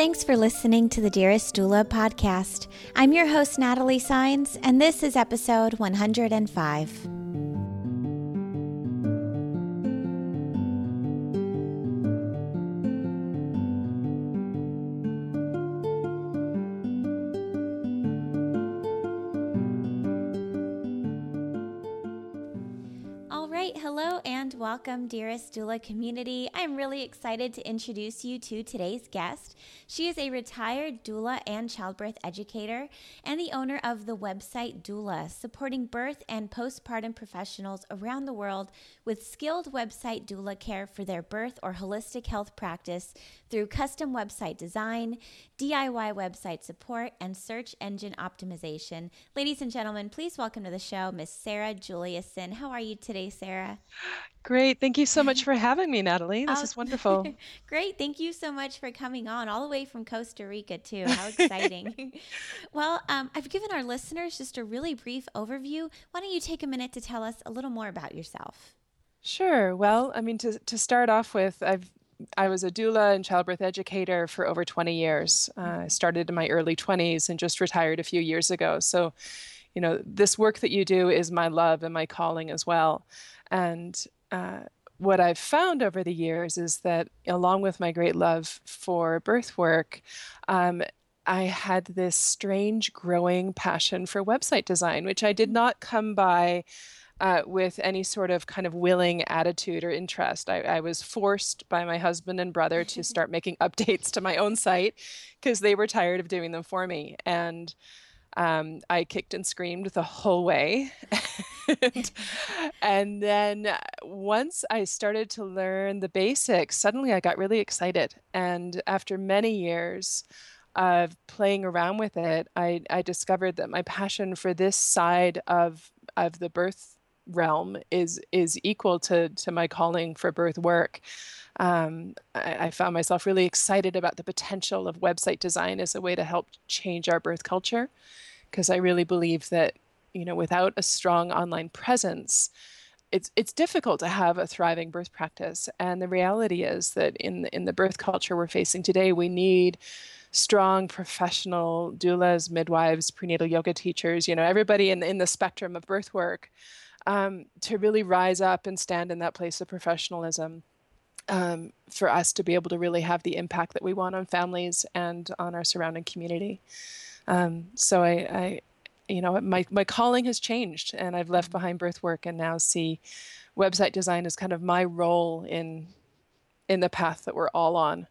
Thanks for listening to the Dearest Doula podcast. I'm your host, Natalie Signs, and this is episode 105. Welcome, dearest doula community. I'm really excited to introduce you to today's guest. She is a retired doula and childbirth educator and the owner of the website Doula, supporting birth and postpartum professionals around the world with skilled website doula care for their birth or holistic health practice through custom website design, DIY website support, and search engine optimization. Ladies and gentlemen, please welcome to the show Miss Sarah Juliusson. How are you today, Sarah? Great. Thank you so much for having me, Natalie. This oh, is wonderful. Great. Thank you so much for coming on, all the way from Costa Rica, too. How exciting. well, um, I've given our listeners just a really brief overview. Why don't you take a minute to tell us a little more about yourself? Sure. Well, I mean, to, to start off with, I've I was a doula and childbirth educator for over 20 years. Uh, I started in my early 20s and just retired a few years ago. So, you know, this work that you do is my love and my calling as well. And uh, what I've found over the years is that, along with my great love for birth work, um, I had this strange growing passion for website design, which I did not come by uh, with any sort of kind of willing attitude or interest. I, I was forced by my husband and brother to start making updates to my own site because they were tired of doing them for me. And um, I kicked and screamed the whole way. and, and then uh, once I started to learn the basics, suddenly I got really excited. And after many years, of playing around with it, I, I discovered that my passion for this side of of the birth realm is is equal to to my calling for birth work. Um, I, I, found myself really excited about the potential of website design as a way to help change our birth culture, because I really believe that you know without a strong online presence, it's it's difficult to have a thriving birth practice. And the reality is that in in the birth culture we're facing today, we need strong professional doulas, midwives, prenatal yoga teachers, you know, everybody in in the spectrum of birth work um, to really rise up and stand in that place of professionalism um, for us to be able to really have the impact that we want on families and on our surrounding community. Um, so I, I, you know, my, my calling has changed and I've left behind birth work and now see website design as kind of my role in in the path that we're all on.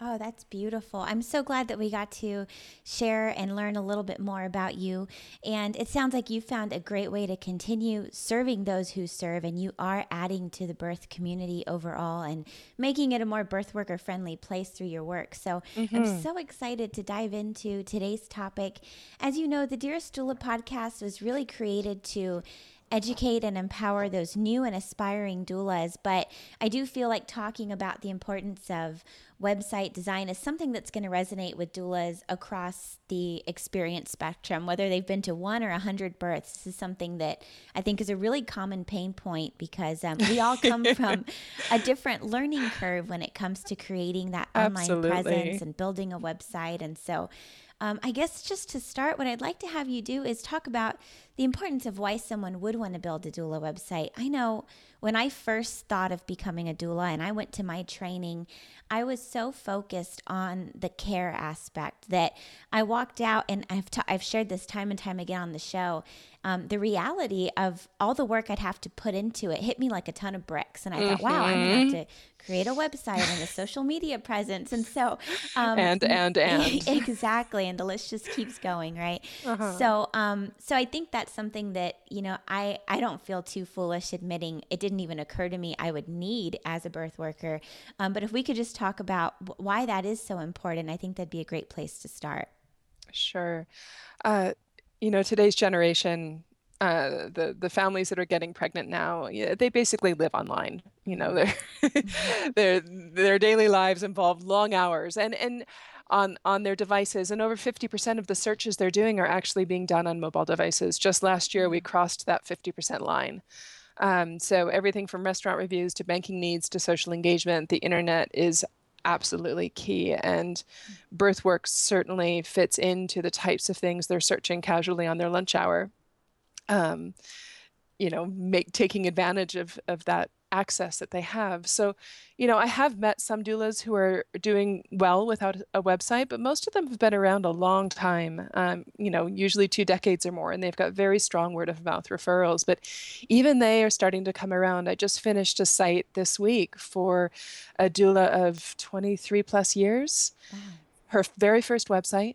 Oh, that's beautiful. I'm so glad that we got to share and learn a little bit more about you. And it sounds like you found a great way to continue serving those who serve, and you are adding to the birth community overall and making it a more birth worker friendly place through your work. So mm-hmm. I'm so excited to dive into today's topic. As you know, the Dearest Doula podcast was really created to educate and empower those new and aspiring doulas. But I do feel like talking about the importance of website design is something that's going to resonate with doulas across the experience spectrum, whether they've been to one or a hundred births. This is something that I think is a really common pain point because um, we all come from a different learning curve when it comes to creating that online Absolutely. presence and building a website. And so um, I guess just to start, what I'd like to have you do is talk about the importance of why someone would want to build a doula website. I know when I first thought of becoming a doula and I went to my training, I was so focused on the care aspect that I walked out and I've, t- I've shared this time and time again on the show. Um, the reality of all the work I'd have to put into it hit me like a ton of bricks. And I mm-hmm. thought, wow, I'm going to have to create a website and a social media presence. And so, um, and, and, and. exactly. And the list just keeps going, right? Uh-huh. So, um, so I think that's something that, you know, I, I don't feel too foolish admitting it didn't even occur to me I would need as a birth worker. Um, but if we could just talk about why that is so important, I think that'd be a great place to start. Sure. Uh, you know, today's generation uh, the the families that are getting pregnant now, yeah, they basically live online. You know, their mm-hmm. their their daily lives involve long hours and and on on their devices, and over 50% of the searches they're doing are actually being done on mobile devices. Just last year, we mm-hmm. crossed that 50% line. Um, so everything from restaurant reviews to banking needs to social engagement, the internet is absolutely key. And birthworks certainly fits into the types of things they're searching casually on their lunch hour. Um, you know, make taking advantage of of that access that they have. So, you know, I have met some doulas who are doing well without a website, but most of them have been around a long time, um, you know, usually two decades or more, and they've got very strong word of mouth referrals. But even they are starting to come around. I just finished a site this week for a doula of 23 plus years, wow. her very first website.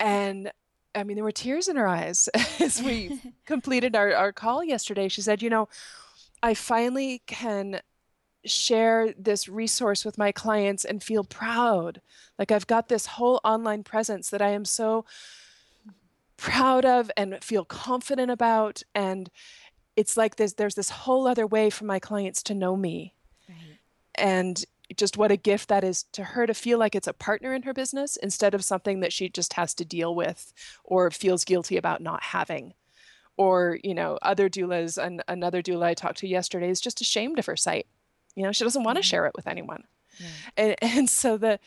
And I mean, there were tears in her eyes as we completed our, our call yesterday. She said, You know, I finally can share this resource with my clients and feel proud. Like I've got this whole online presence that I am so proud of and feel confident about. And it's like this, there's this whole other way for my clients to know me. Right. And just what a gift that is to her to feel like it's a partner in her business instead of something that she just has to deal with or feels guilty about not having or you know other doulas and another doula i talked to yesterday is just ashamed of her site you know she doesn't want to mm-hmm. share it with anyone yeah. and, and so the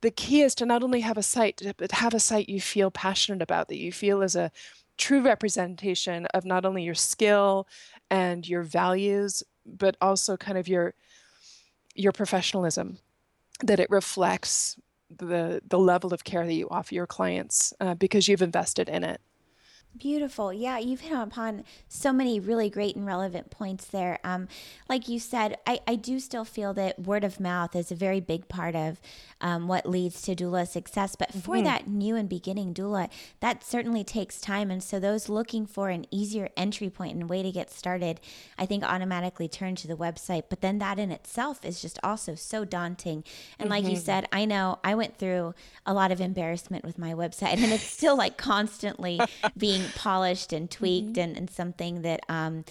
the key is to not only have a site but have a site you feel passionate about that you feel is a true representation of not only your skill and your values but also kind of your your professionalism that it reflects the the level of care that you offer your clients uh, because you've invested in it Beautiful. Yeah, you've hit upon so many really great and relevant points there. Um, like you said, I, I do still feel that word of mouth is a very big part of um, what leads to doula success. But for mm-hmm. that new and beginning doula, that certainly takes time. And so those looking for an easier entry point and way to get started, I think automatically turn to the website. But then that in itself is just also so daunting. And mm-hmm. like you mm-hmm. said, I know I went through a lot of embarrassment with my website, and it's still like constantly being polished and tweaked mm-hmm. and, and something that um,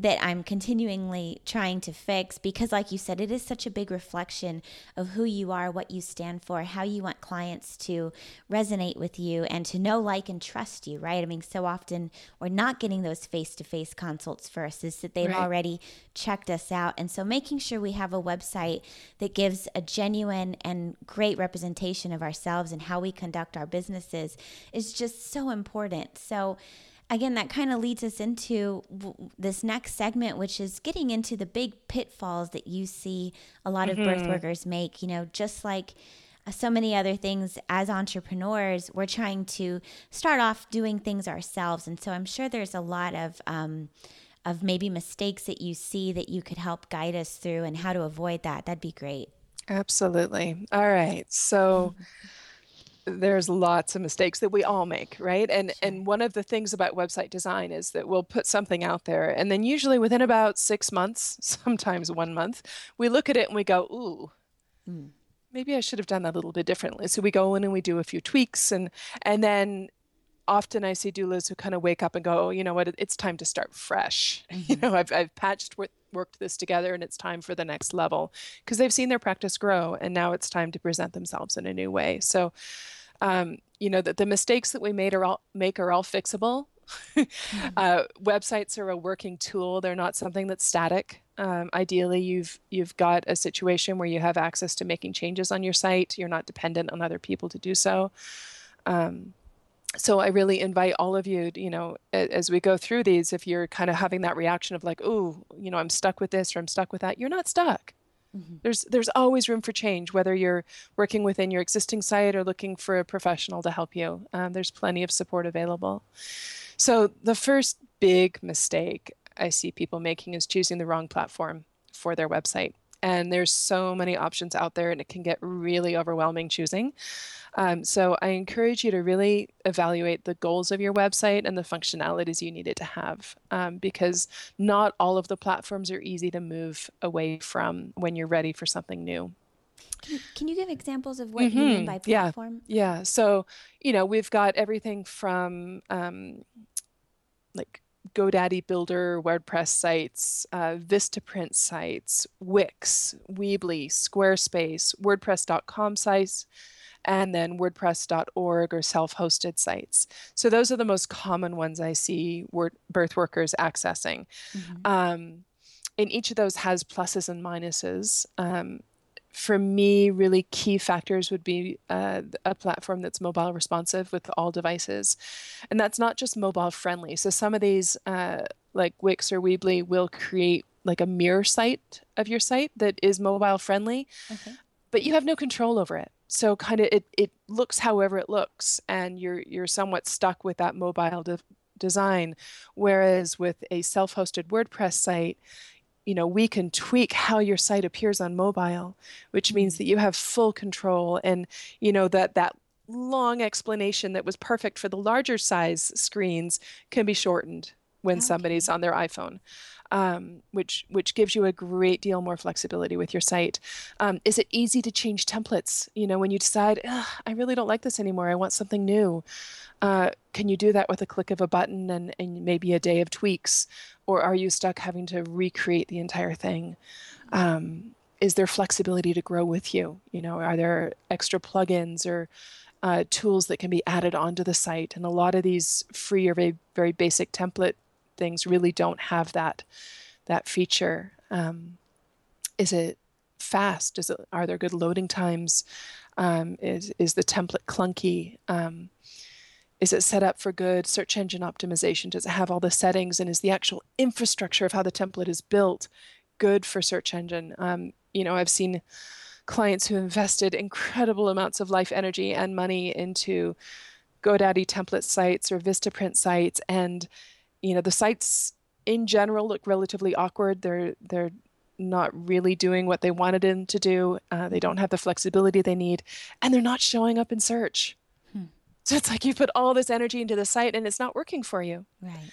that I'm continually trying to fix because, like you said, it is such a big reflection of who you are, what you stand for, how you want clients to resonate with you and to know, like, and trust you, right? I mean, so often we're not getting those face to face consults first, is that they've right. already checked us out. And so making sure we have a website that gives a genuine and great representation of ourselves and how we conduct our businesses is just so important. So, again, that kind of leads us into w- this next segment, which is getting into the big pitfalls that you see a lot mm-hmm. of birth mm-hmm. workers make. You know, just like uh, so many other things as entrepreneurs, we're trying to start off doing things ourselves. And so I'm sure there's a lot of, um, of maybe mistakes that you see that you could help guide us through and how to avoid that. That'd be great. Absolutely. All right. So, mm-hmm there's lots of mistakes that we all make right? And and one of the things about website design is that we'll put something out there and then usually within about six months sometimes one month we look at it and we go ooh mm. maybe i should have done that a little bit differently. So we go in and we do a few tweaks and and then often i see doulas who kind of wake up and go oh, you know what? It's time to start fresh. Mm-hmm. you know i've, I've patched worked this together and it's time for the next level because they've seen their practice grow and now it's time to present themselves in a new way. So um, you know that the mistakes that we made are all make are all fixable. mm-hmm. uh, websites are a working tool; they're not something that's static. Um, ideally, you've you've got a situation where you have access to making changes on your site. You're not dependent on other people to do so. Um, so I really invite all of you, you know, as we go through these, if you're kind of having that reaction of like, oh, you know, I'm stuck with this or I'm stuck with that, you're not stuck. Mm-hmm. There's there's always room for change, whether you're working within your existing site or looking for a professional to help you. Um, there's plenty of support available. So the first big mistake I see people making is choosing the wrong platform for their website. And there's so many options out there, and it can get really overwhelming choosing. Um, so I encourage you to really evaluate the goals of your website and the functionalities you need it to have, um, because not all of the platforms are easy to move away from when you're ready for something new. Can, can you give examples of what mm-hmm. you mean mm-hmm. by platform? Yeah, yeah. So you know we've got everything from um, like GoDaddy Builder WordPress sites, uh, Vistaprint sites, Wix, Weebly, Squarespace, WordPress.com sites, and then WordPress.org or self hosted sites. So those are the most common ones I see word, birth workers accessing. Mm-hmm. Um, and each of those has pluses and minuses. Um, for me, really key factors would be uh, a platform that's mobile responsive with all devices. And that's not just mobile friendly. So some of these, uh, like Wix or Weebly, will create like a mirror site of your site that is mobile friendly, okay. but you have no control over it. So kind of it, it looks however it looks, and you're you're somewhat stuck with that mobile de- design. Whereas with a self-hosted WordPress site, you know we can tweak how your site appears on mobile which means that mm. you have full control and you know that that long explanation that was perfect for the larger size screens can be shortened when okay. somebody's on their iphone um, which which gives you a great deal more flexibility with your site. Um, is it easy to change templates? You know, when you decide, I really don't like this anymore, I want something new. Uh, can you do that with a click of a button and, and maybe a day of tweaks? Or are you stuck having to recreate the entire thing? Um, is there flexibility to grow with you? You know, are there extra plugins or uh, tools that can be added onto the site? And a lot of these free or very, very basic template things really don't have that that feature. Um, is it fast? Is it are there good loading times? Um, is is the template clunky? Um, is it set up for good search engine optimization? Does it have all the settings? And is the actual infrastructure of how the template is built good for search engine? Um, you know, I've seen clients who invested incredible amounts of life energy and money into GoDaddy template sites or Vistaprint sites, and you know the sites in general look relatively awkward. They're they're not really doing what they wanted them to do. Uh, they don't have the flexibility they need, and they're not showing up in search. So it's like you put all this energy into the site and it's not working for you. Right.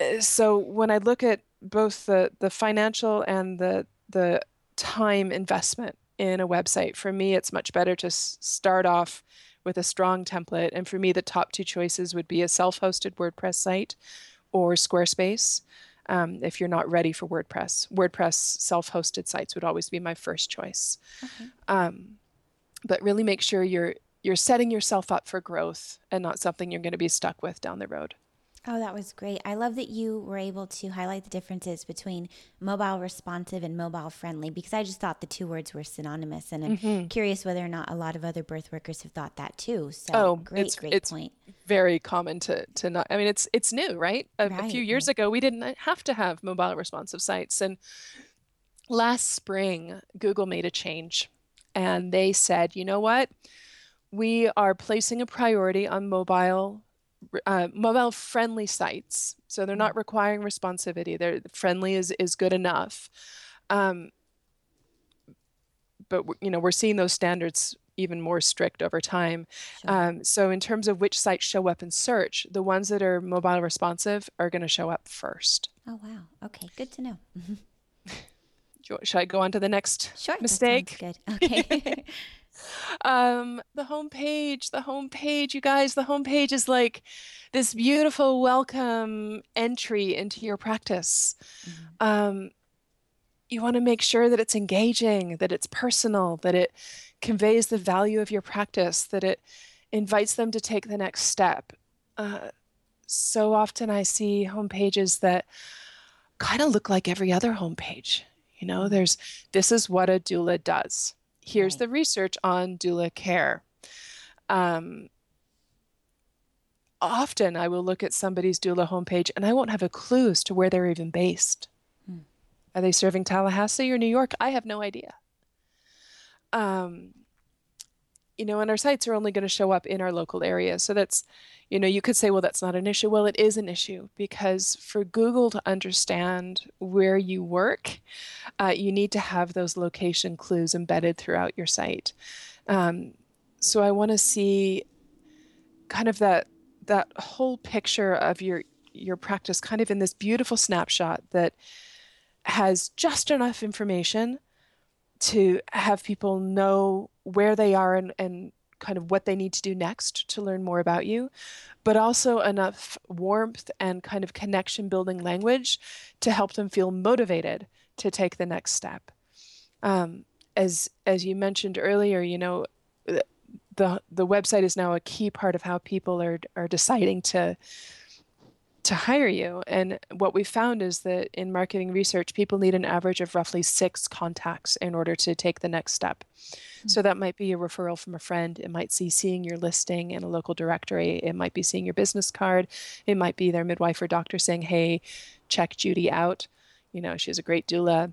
Uh, so when I look at both the the financial and the the time investment in a website, for me it's much better to s- start off with a strong template. And for me, the top two choices would be a self-hosted WordPress site or Squarespace. Um, if you're not ready for WordPress, WordPress self-hosted sites would always be my first choice. Okay. Um, but really make sure you're you're setting yourself up for growth and not something you're going to be stuck with down the road. Oh, that was great. I love that you were able to highlight the differences between mobile responsive and mobile friendly because I just thought the two words were synonymous. And I'm mm-hmm. curious whether or not a lot of other birth workers have thought that too. So, oh, great, it's, great it's point. Very common to, to not, I mean, it's, it's new, right? A, right, a few years ago, we didn't have to have mobile responsive sites. And last spring, Google made a change and they said, you know what? we are placing a priority on mobile uh, mobile friendly sites so they're not mm. requiring responsivity they're friendly is is good enough. Um, but you know we're seeing those standards even more strict over time. Sure. um, so in terms of which sites show up in search the ones that are mobile responsive are going to show up first. Oh wow. Okay good to know. Should i go on to the next sure mistake? good. Okay um the homepage the homepage you guys the homepage is like this beautiful welcome entry into your practice mm-hmm. um you want to make sure that it's engaging that it's personal that it conveys the value of your practice that it invites them to take the next step uh, so often i see homepages that kind of look like every other homepage you know mm-hmm. there's this is what a doula does here's right. the research on doula care. Um, often I will look at somebody's doula homepage and I won't have a clue as to where they're even based. Hmm. Are they serving Tallahassee or New York? I have no idea. Um, you know, and our sites are only going to show up in our local area. So that's, you know, you could say, well, that's not an issue. Well, it is an issue because for Google to understand where you work, uh, you need to have those location clues embedded throughout your site. Um, so I want to see kind of that that whole picture of your your practice kind of in this beautiful snapshot that has just enough information to have people know where they are and, and kind of what they need to do next to learn more about you, but also enough warmth and kind of connection building language to help them feel motivated to take the next step. Um, as as you mentioned earlier, you know, the the website is now a key part of how people are are deciding to to hire you. And what we found is that in marketing research, people need an average of roughly six contacts in order to take the next step. Mm-hmm. So that might be a referral from a friend. It might be seeing your listing in a local directory. It might be seeing your business card. It might be their midwife or doctor saying, hey, check Judy out. You know, she's a great doula.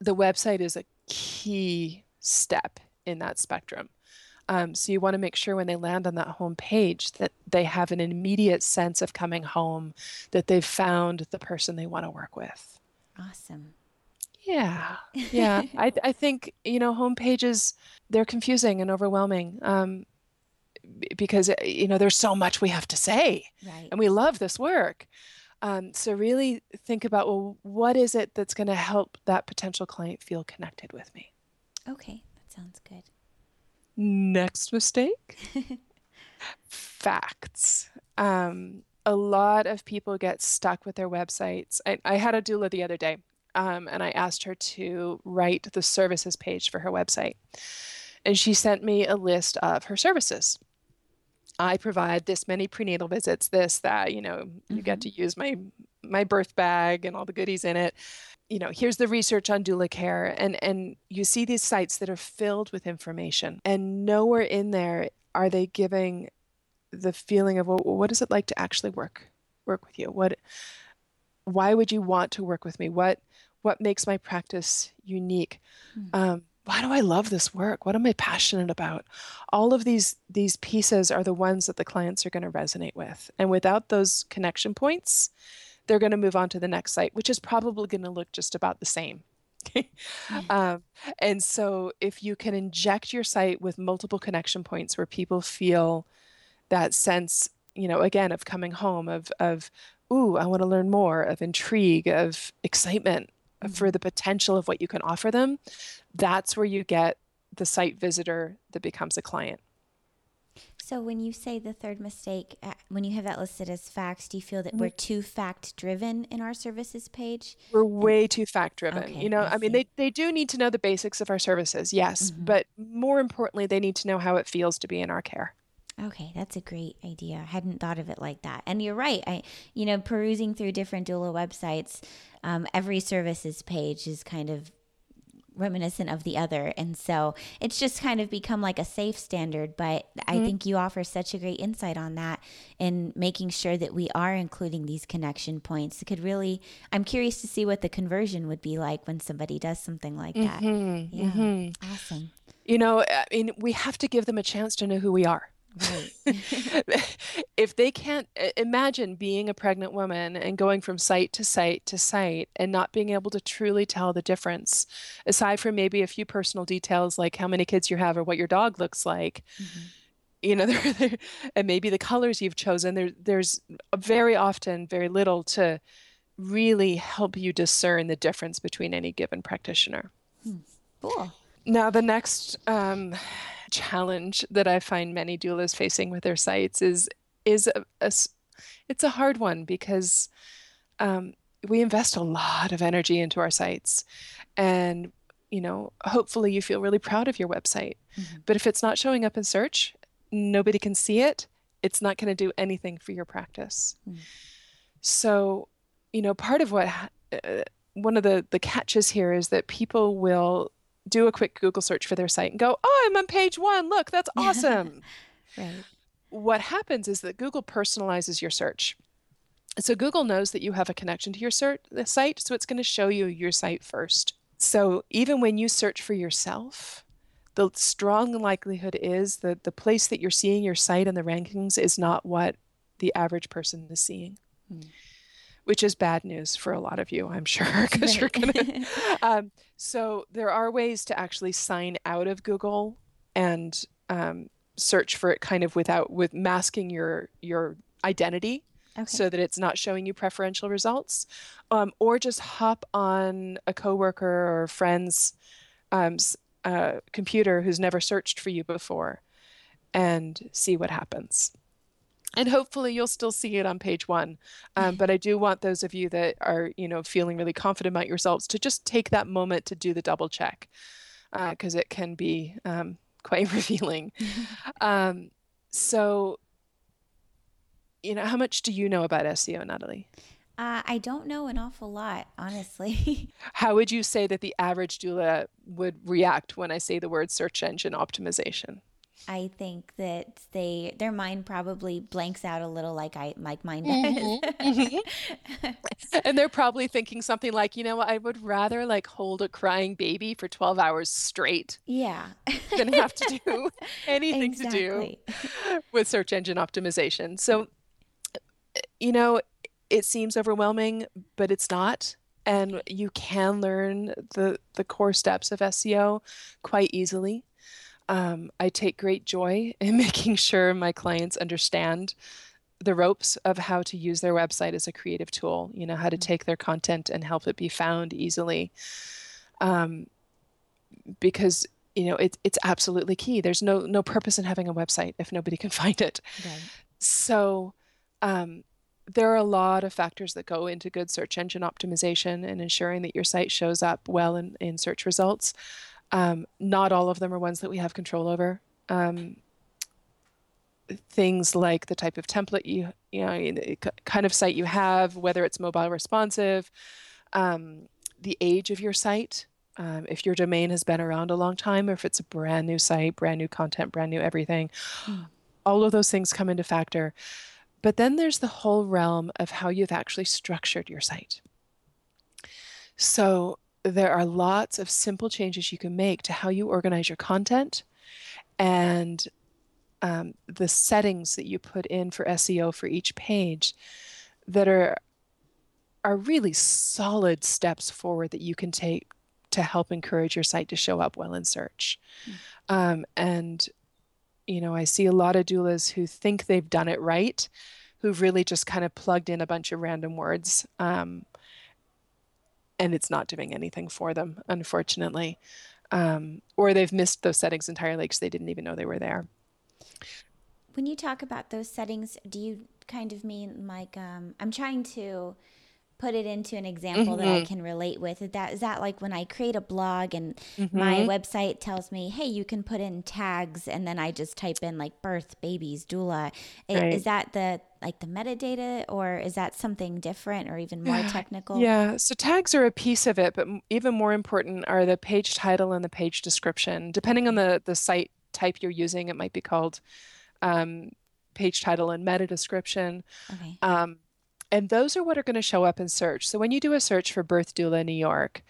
The website is a key step in that spectrum. Um, so you want to make sure when they land on that home page that they have an immediate sense of coming home, that they've found the person they want to work with. Awesome. Yeah, yeah. I I think you know home pages they're confusing and overwhelming um, because eh, you know there's so much we have to say, right. and we love this work. Um, so really think about well, what is it that's going to help that potential client feel connected with me? Okay, that sounds good. Next mistake facts. Um, a lot of people get stuck with their websites. I, I had a doula the other day, um, and I asked her to write the services page for her website. And she sent me a list of her services. I provide this many prenatal visits, this, that, you know, mm-hmm. you get mm-hmm. to use my my birth bag and all the goodies in it you know here's the research on doula care and and you see these sites that are filled with information and nowhere in there are they giving the feeling of well, what is it like to actually work work with you? What why would you want to work with me? What what makes my practice unique? Mm. um, why do i love this work? What am i passionate about? All of these these pieces are the ones that the clients are going to resonate with and without those connection points they're going to move on to the next site, which is probably going to look just about the same. um, and so, if you can inject your site with multiple connection points where people feel that sense, you know, again, of coming home, of, of ooh, I want to learn more, of intrigue, of excitement mm-hmm. for the potential of what you can offer them, that's where you get the site visitor that becomes a client. So when you say the third mistake, uh, when you have that listed as facts, do you feel that mm-hmm. we're too fact driven in our services page? We're way too fact driven. Okay, you know, I, I mean, they, they do need to know the basics of our services, yes, mm-hmm. but more importantly, they need to know how it feels to be in our care. Okay, that's a great idea. I hadn't thought of it like that. And you're right. I, you know, perusing through different doula websites, um, every services page is kind of reminiscent of the other. And so it's just kind of become like a safe standard. But mm-hmm. I think you offer such a great insight on that in making sure that we are including these connection points. It could really, I'm curious to see what the conversion would be like when somebody does something like that. Mm-hmm. Yeah. Mm-hmm. Awesome. You know, I mean, we have to give them a chance to know who we are. Right. if they can't imagine being a pregnant woman and going from site to site to site and not being able to truly tell the difference, aside from maybe a few personal details like how many kids you have or what your dog looks like. Mm-hmm. You know, they're, they're, and maybe the colors you've chosen. There, there's very often very little to really help you discern the difference between any given practitioner. Hmm. Cool. Now, the next um, challenge that I find many doulas facing with their sites is is a, a it's a hard one because um, we invest a lot of energy into our sites, and you know, hopefully you feel really proud of your website. Mm-hmm. But if it's not showing up in search, nobody can see it. It's not going to do anything for your practice. Mm. So, you know, part of what uh, one of the the catches here is that people will do a quick Google search for their site and go, oh, I'm on page one. Look, that's awesome. right. What happens is that Google personalizes your search. So Google knows that you have a connection to your site, so it's going to show you your site first. So even when you search for yourself, the strong likelihood is that the place that you're seeing your site in the rankings is not what the average person is seeing. Hmm which is bad news for a lot of you, I'm sure, because right. you're gonna. um, so there are ways to actually sign out of Google and um, search for it kind of without with masking your your identity. Okay. So that it's not showing you preferential results, um, or just hop on a coworker or friend's um, uh, computer who's never searched for you before, and see what happens and hopefully you'll still see it on page one um, but i do want those of you that are you know feeling really confident about yourselves to just take that moment to do the double check because uh, it can be um, quite revealing um, so you know, how much do you know about SEO, Natalie? Uh, I don't know an awful lot, honestly. how would you say that the average doula would react when I say the word search engine optimization? I think that they their mind probably blanks out a little like I like mine does. Mm-hmm. mm-hmm. and they're probably thinking something like, you know what, I would rather like hold a crying baby for 12 hours straight. Yeah. than have to do anything exactly. to do with search engine optimization. So you know, it seems overwhelming, but it's not and you can learn the the core steps of SEO quite easily. Um, I take great joy in making sure my clients understand the ropes of how to use their website as a creative tool, you know, how to mm-hmm. take their content and help it be found easily. Um, because you know it, it's absolutely key there's no no purpose in having a website if nobody can find it right. so um, there are a lot of factors that go into good search engine optimization and ensuring that your site shows up well in, in search results um, not all of them are ones that we have control over. Um, things like the type of template you you know kind of site you have, whether it's mobile responsive, um, the age of your site. Um, if your domain has been around a long time, or if it's a brand new site, brand new content, brand new everything, mm. all of those things come into factor. But then there's the whole realm of how you've actually structured your site. So there are lots of simple changes you can make to how you organize your content and um, the settings that you put in for SEO for each page that are are really solid steps forward that you can take to help encourage your site to show up well in search. Mm. Um, and you know, I see a lot of doulas who think they've done it right, who've really just kind of plugged in a bunch of random words. Um, and it's not doing anything for them, unfortunately. Um, or they've missed those settings entirely because they didn't even know they were there. When you talk about those settings, do you kind of mean like um, I'm trying to put it into an example mm-hmm. that I mm-hmm. can relate with. Is that is that like when I create a blog and mm-hmm. my website tells me, "Hey, you can put in tags," and then I just type in like birth, babies, doula. Right. Is that the like the metadata, or is that something different or even more technical? Yeah. So tags are a piece of it, but even more important are the page title and the page description. Depending on the the site type you're using, it might be called. Um, page title and meta description. Okay. Um, and those are what are going to show up in search. So when you do a search for birth doula New York,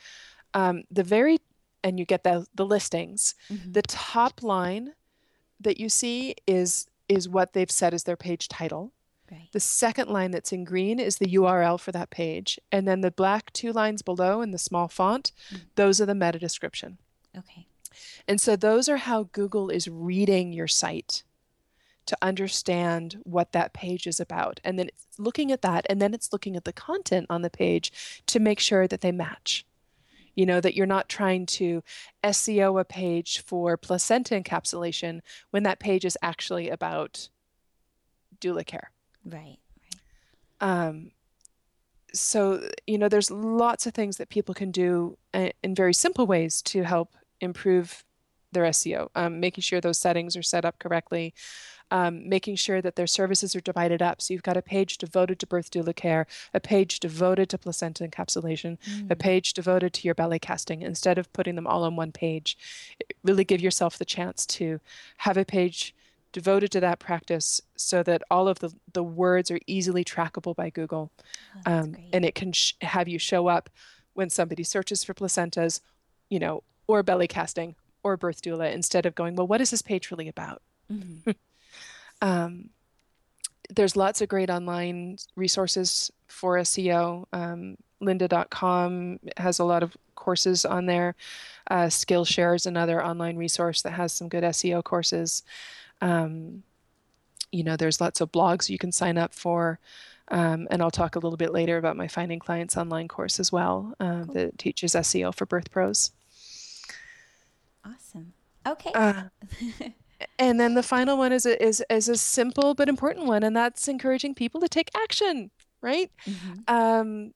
um, the very and you get the the listings. Mm-hmm. The top line that you see is is what they've set as their page title. Right. The second line that's in green is the URL for that page, and then the black two lines below in the small font, mm-hmm. those are the meta description. Okay. And so those are how Google is reading your site to understand what that page is about. And then it's looking at that, and then it's looking at the content on the page to make sure that they match. You know, that you're not trying to SEO a page for placenta encapsulation when that page is actually about doula care. Right. right. Um, so, you know, there's lots of things that people can do uh, in very simple ways to help improve their SEO, um, making sure those settings are set up correctly, um, making sure that their services are divided up. So you've got a page devoted to birth doula care, a page devoted to placenta encapsulation, mm. a page devoted to your belly casting, instead of putting them all on one page. Really give yourself the chance to have a page devoted to that practice so that all of the, the words are easily trackable by Google. Oh, um, and it can sh- have you show up when somebody searches for placentas, you know, or belly casting or birth doula instead of going, well, what is this page really about? Mm-hmm. Um, there's lots of great online resources for SEO. Um, lynda.com has a lot of courses on there. Uh, Skillshare is another online resource that has some good SEO courses. Um, you know, there's lots of blogs you can sign up for. Um, and I'll talk a little bit later about my Finding Clients online course as well uh, cool. that teaches SEO for birth pros. Awesome. Okay. Uh, and then the final one is a, is is a simple but important one, and that's encouraging people to take action. Right. Mm-hmm. Um,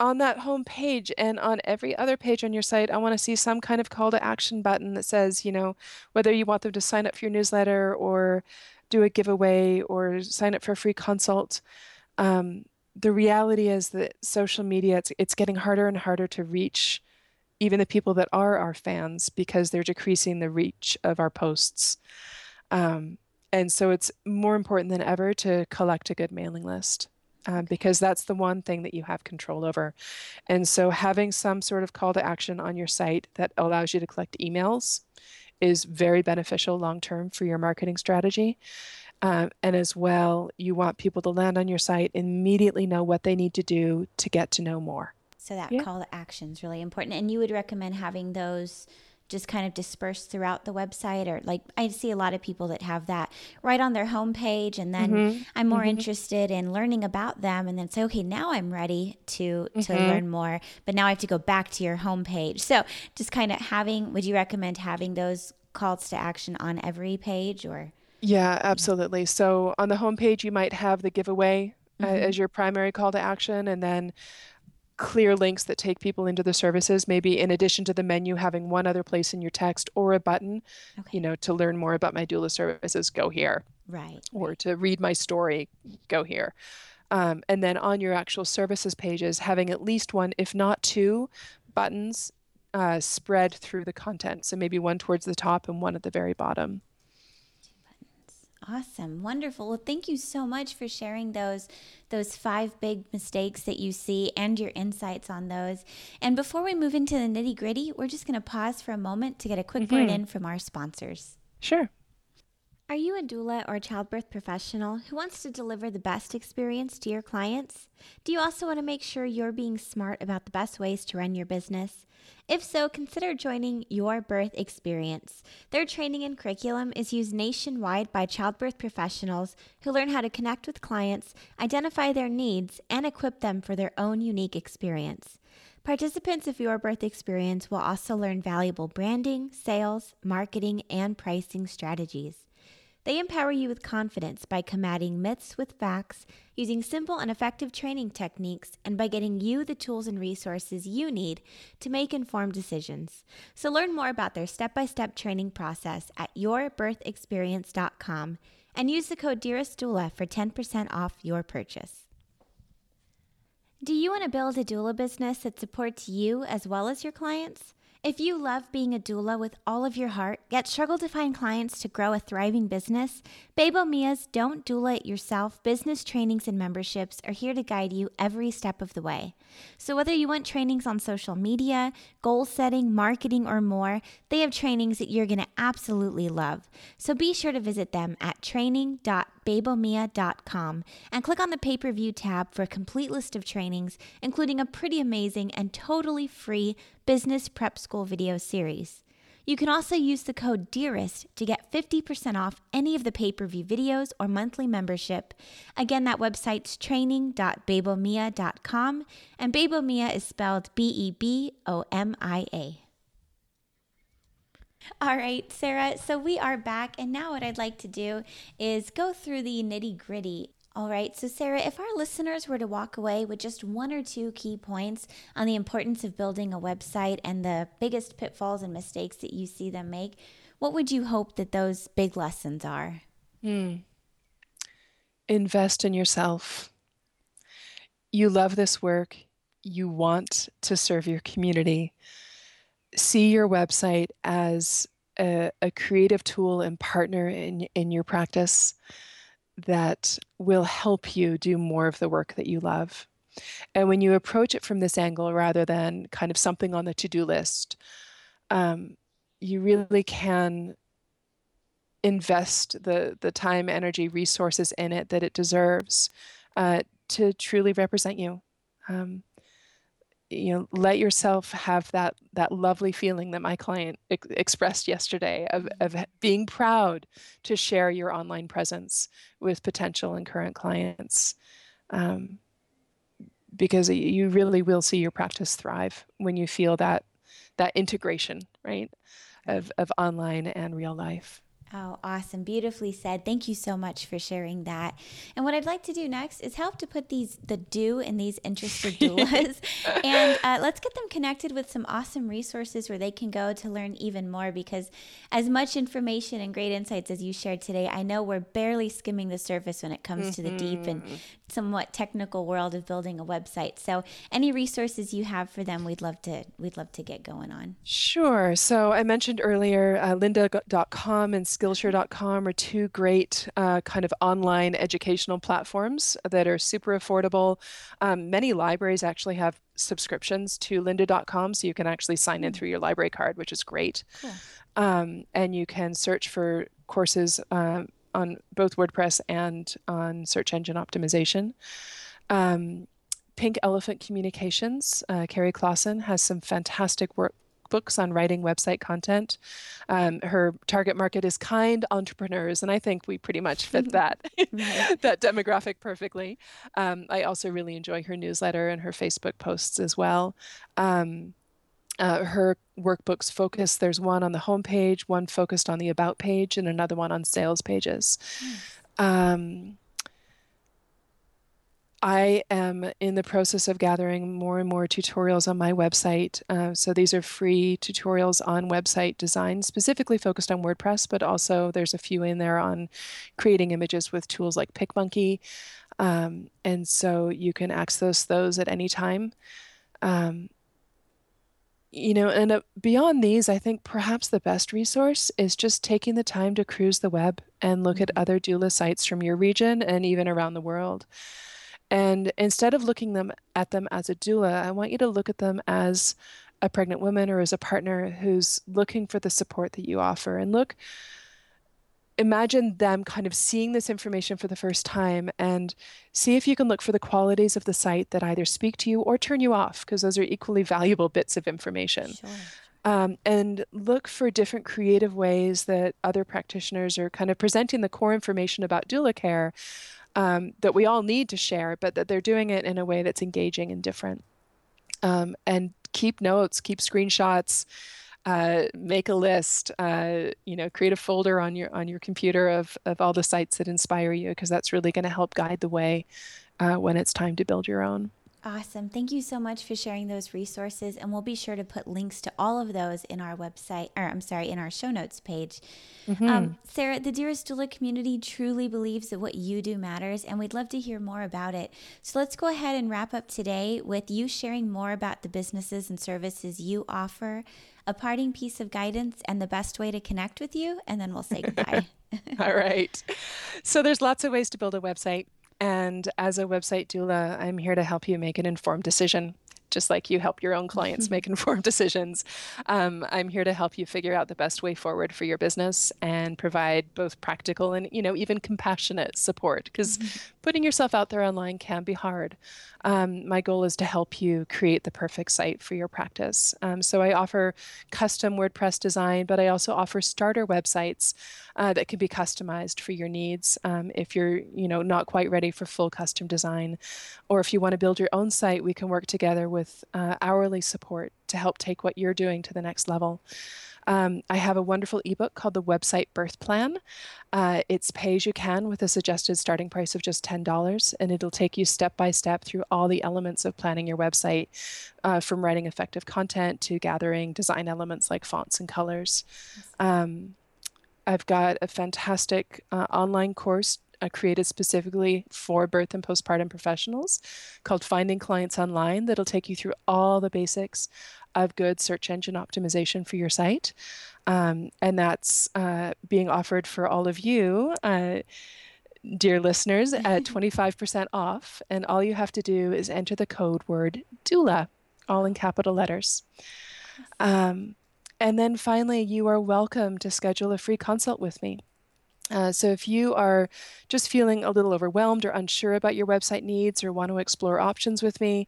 on that home page and on every other page on your site, I want to see some kind of call to action button that says, you know, whether you want them to sign up for your newsletter or do a giveaway or sign up for a free consult. Um, the reality is that social media it's, it's getting harder and harder to reach even the people that are our fans because they're decreasing the reach of our posts. Um, and so it's more important than ever to collect a good mailing list um, because that's the one thing that you have control over. And so having some sort of call to action on your site that allows you to collect emails is very beneficial long term for your marketing strategy. Um, and as well, you want people to land on your site, immediately know what they need to do to get to know more. So that yeah. call to action is really important. And you would recommend having those just kind of dispersed throughout the website or like I see a lot of people that have that right on their homepage and then mm-hmm. I'm more mm-hmm. interested in learning about them and then say okay now I'm ready to mm-hmm. to learn more but now I have to go back to your homepage so just kind of having would you recommend having those calls to action on every page or yeah absolutely so on the homepage you might have the giveaway uh, mm-hmm. as your primary call to action and then clear links that take people into the services maybe in addition to the menu having one other place in your text or a button okay. you know to learn more about my doula services go here. Right. Or to read my story go here. Um, and then on your actual services pages having at least one if not two buttons uh, spread through the content. So maybe one towards the top and one at the very bottom Awesome. Wonderful. Well, thank you so much for sharing those those five big mistakes that you see and your insights on those. And before we move into the nitty-gritty, we're just going to pause for a moment to get a quick mm-hmm. word in from our sponsors. Sure. Are you a doula or childbirth professional who wants to deliver the best experience to your clients? Do you also want to make sure you're being smart about the best ways to run your business? If so, consider joining Your Birth Experience. Their training and curriculum is used nationwide by childbirth professionals who learn how to connect with clients, identify their needs, and equip them for their own unique experience. Participants of Your Birth Experience will also learn valuable branding, sales, marketing, and pricing strategies. They empower you with confidence by combating myths with facts, using simple and effective training techniques, and by getting you the tools and resources you need to make informed decisions. So learn more about their step by step training process at yourbirthexperience.com and use the code DearestDoula for 10% off your purchase. Do you want to build a doula business that supports you as well as your clients? If you love being a doula with all of your heart, yet struggle to find clients to grow a thriving business, Bebo Mia's Don't Doula It Yourself business trainings and memberships are here to guide you every step of the way. So, whether you want trainings on social media, goal setting, marketing, or more, they have trainings that you're going to absolutely love. So, be sure to visit them at training.bebomia.com and click on the pay per view tab for a complete list of trainings, including a pretty amazing and totally free business prep school video series. You can also use the code DEAREST to get 50% off any of the pay per view videos or monthly membership. Again, that website's training.bebomia.com, and Bebomia is spelled B E B O M I A. All right, Sarah. So we are back, and now what I'd like to do is go through the nitty gritty all right, so Sarah, if our listeners were to walk away with just one or two key points on the importance of building a website and the biggest pitfalls and mistakes that you see them make, what would you hope that those big lessons are? Hmm. Invest in yourself. You love this work, you want to serve your community. See your website as a, a creative tool and partner in, in your practice that will help you do more of the work that you love. And when you approach it from this angle rather than kind of something on the to do list, um, you really can invest the, the time, energy, resources in it that it deserves uh, to truly represent you. Um, you know let yourself have that that lovely feeling that my client ex- expressed yesterday of, of being proud to share your online presence with potential and current clients um, because you really will see your practice thrive when you feel that that integration right of, of online and real life Oh, awesome. Beautifully said. Thank you so much for sharing that. And what I'd like to do next is help to put these the do in these interested doulas. and uh, let's get them connected with some awesome resources where they can go to learn even more because as much information and great insights as you shared today, I know we're barely skimming the surface when it comes mm-hmm. to the deep and mm-hmm. somewhat technical world of building a website. So any resources you have for them, we'd love to we'd love to get going on. Sure. So I mentioned earlier uh, lynda.com and Skillshare.com are two great uh, kind of online educational platforms that are super affordable. Um, many libraries actually have subscriptions to lynda.com, so you can actually sign in hmm. through your library card, which is great. Cool. Um, and you can search for courses um, on both WordPress and on search engine optimization. Um, Pink Elephant Communications, uh, Carrie Clausen has some fantastic work books on writing website content. Um, her target market is kind entrepreneurs, and I think we pretty much fit that that demographic perfectly. Um, I also really enjoy her newsletter and her Facebook posts as well. Um, uh, her workbooks focus. There's one on the homepage, one focused on the about page, and another one on sales pages. Mm. I am in the process of gathering more and more tutorials on my website. Uh, so these are free tutorials on website design, specifically focused on WordPress, but also there's a few in there on creating images with tools like PicMonkey. Um, and so you can access those at any time. Um, you know, and uh, beyond these, I think perhaps the best resource is just taking the time to cruise the web and look at mm-hmm. other doula sites from your region and even around the world. And instead of looking them at them as a doula, I want you to look at them as a pregnant woman or as a partner who's looking for the support that you offer. And look, imagine them kind of seeing this information for the first time and see if you can look for the qualities of the site that either speak to you or turn you off, because those are equally valuable bits of information. Sure. Um, and look for different creative ways that other practitioners are kind of presenting the core information about doula care um, that we all need to share, but that they're doing it in a way that's engaging and different. Um, and keep notes, keep screenshots, uh, make a list. Uh, you know, create a folder on your on your computer of of all the sites that inspire you, because that's really going to help guide the way uh, when it's time to build your own. Awesome. Thank you so much for sharing those resources. And we'll be sure to put links to all of those in our website, or I'm sorry, in our show notes page. Mm-hmm. Um, Sarah, the Dearest Doula community truly believes that what you do matters, and we'd love to hear more about it. So let's go ahead and wrap up today with you sharing more about the businesses and services you offer, a parting piece of guidance, and the best way to connect with you, and then we'll say goodbye. all right. So there's lots of ways to build a website. And as a website doula, I'm here to help you make an informed decision just like you help your own clients make informed decisions. Um, I'm here to help you figure out the best way forward for your business and provide both practical and you know even compassionate support because mm-hmm. Putting yourself out there online can be hard. Um, my goal is to help you create the perfect site for your practice. Um, so I offer custom WordPress design, but I also offer starter websites uh, that can be customized for your needs um, if you're you know not quite ready for full custom design, or if you want to build your own site, we can work together with uh, hourly support to help take what you're doing to the next level. Um, I have a wonderful ebook called the Website Birth Plan. Uh, it's pay as you can with a suggested starting price of just $10, and it'll take you step by step through all the elements of planning your website, uh, from writing effective content to gathering design elements like fonts and colors. Um, I've got a fantastic uh, online course uh, created specifically for birth and postpartum professionals called Finding Clients Online that'll take you through all the basics of good search engine optimization for your site. Um, and that's uh, being offered for all of you. Uh, dear listeners, at 25% off. And all you have to do is enter the code word doula, all in capital letters. Um, and then finally, you are welcome to schedule a free consult with me. Uh, so if you are just feeling a little overwhelmed or unsure about your website needs or want to explore options with me,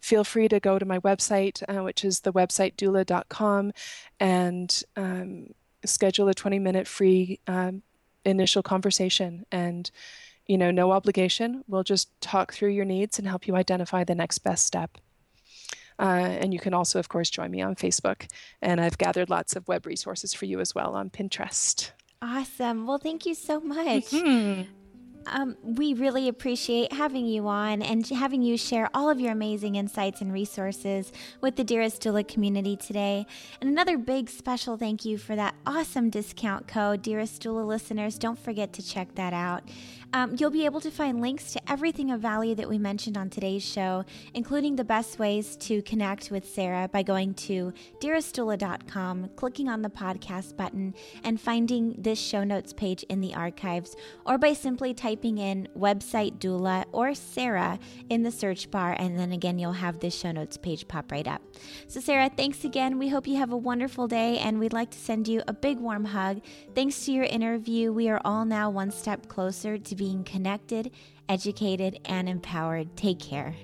feel free to go to my website, uh, which is the website thewebsitedoula.com, and um, schedule a 20 minute free um, initial conversation. And, you know, no obligation. We'll just talk through your needs and help you identify the next best step. Uh, and you can also, of course, join me on Facebook. And I've gathered lots of web resources for you as well on Pinterest. Awesome. Well, thank you so much. Mm-hmm. Um, we really appreciate having you on and having you share all of your amazing insights and resources with the Dearest Doula community today. And another big special thank you for that awesome discount code. Dearest Doula listeners, don't forget to check that out. Um, you'll be able to find links to everything of value that we mentioned on today's show, including the best ways to connect with Sarah by going to dearestdoula.com, clicking on the podcast button, and finding this show notes page in the archives, or by simply typing in website doula or Sarah in the search bar, and then again, you'll have this show notes page pop right up. So, Sarah, thanks again. We hope you have a wonderful day, and we'd like to send you a big warm hug. Thanks to your interview, we are all now one step closer to being connected, educated, and empowered. Take care.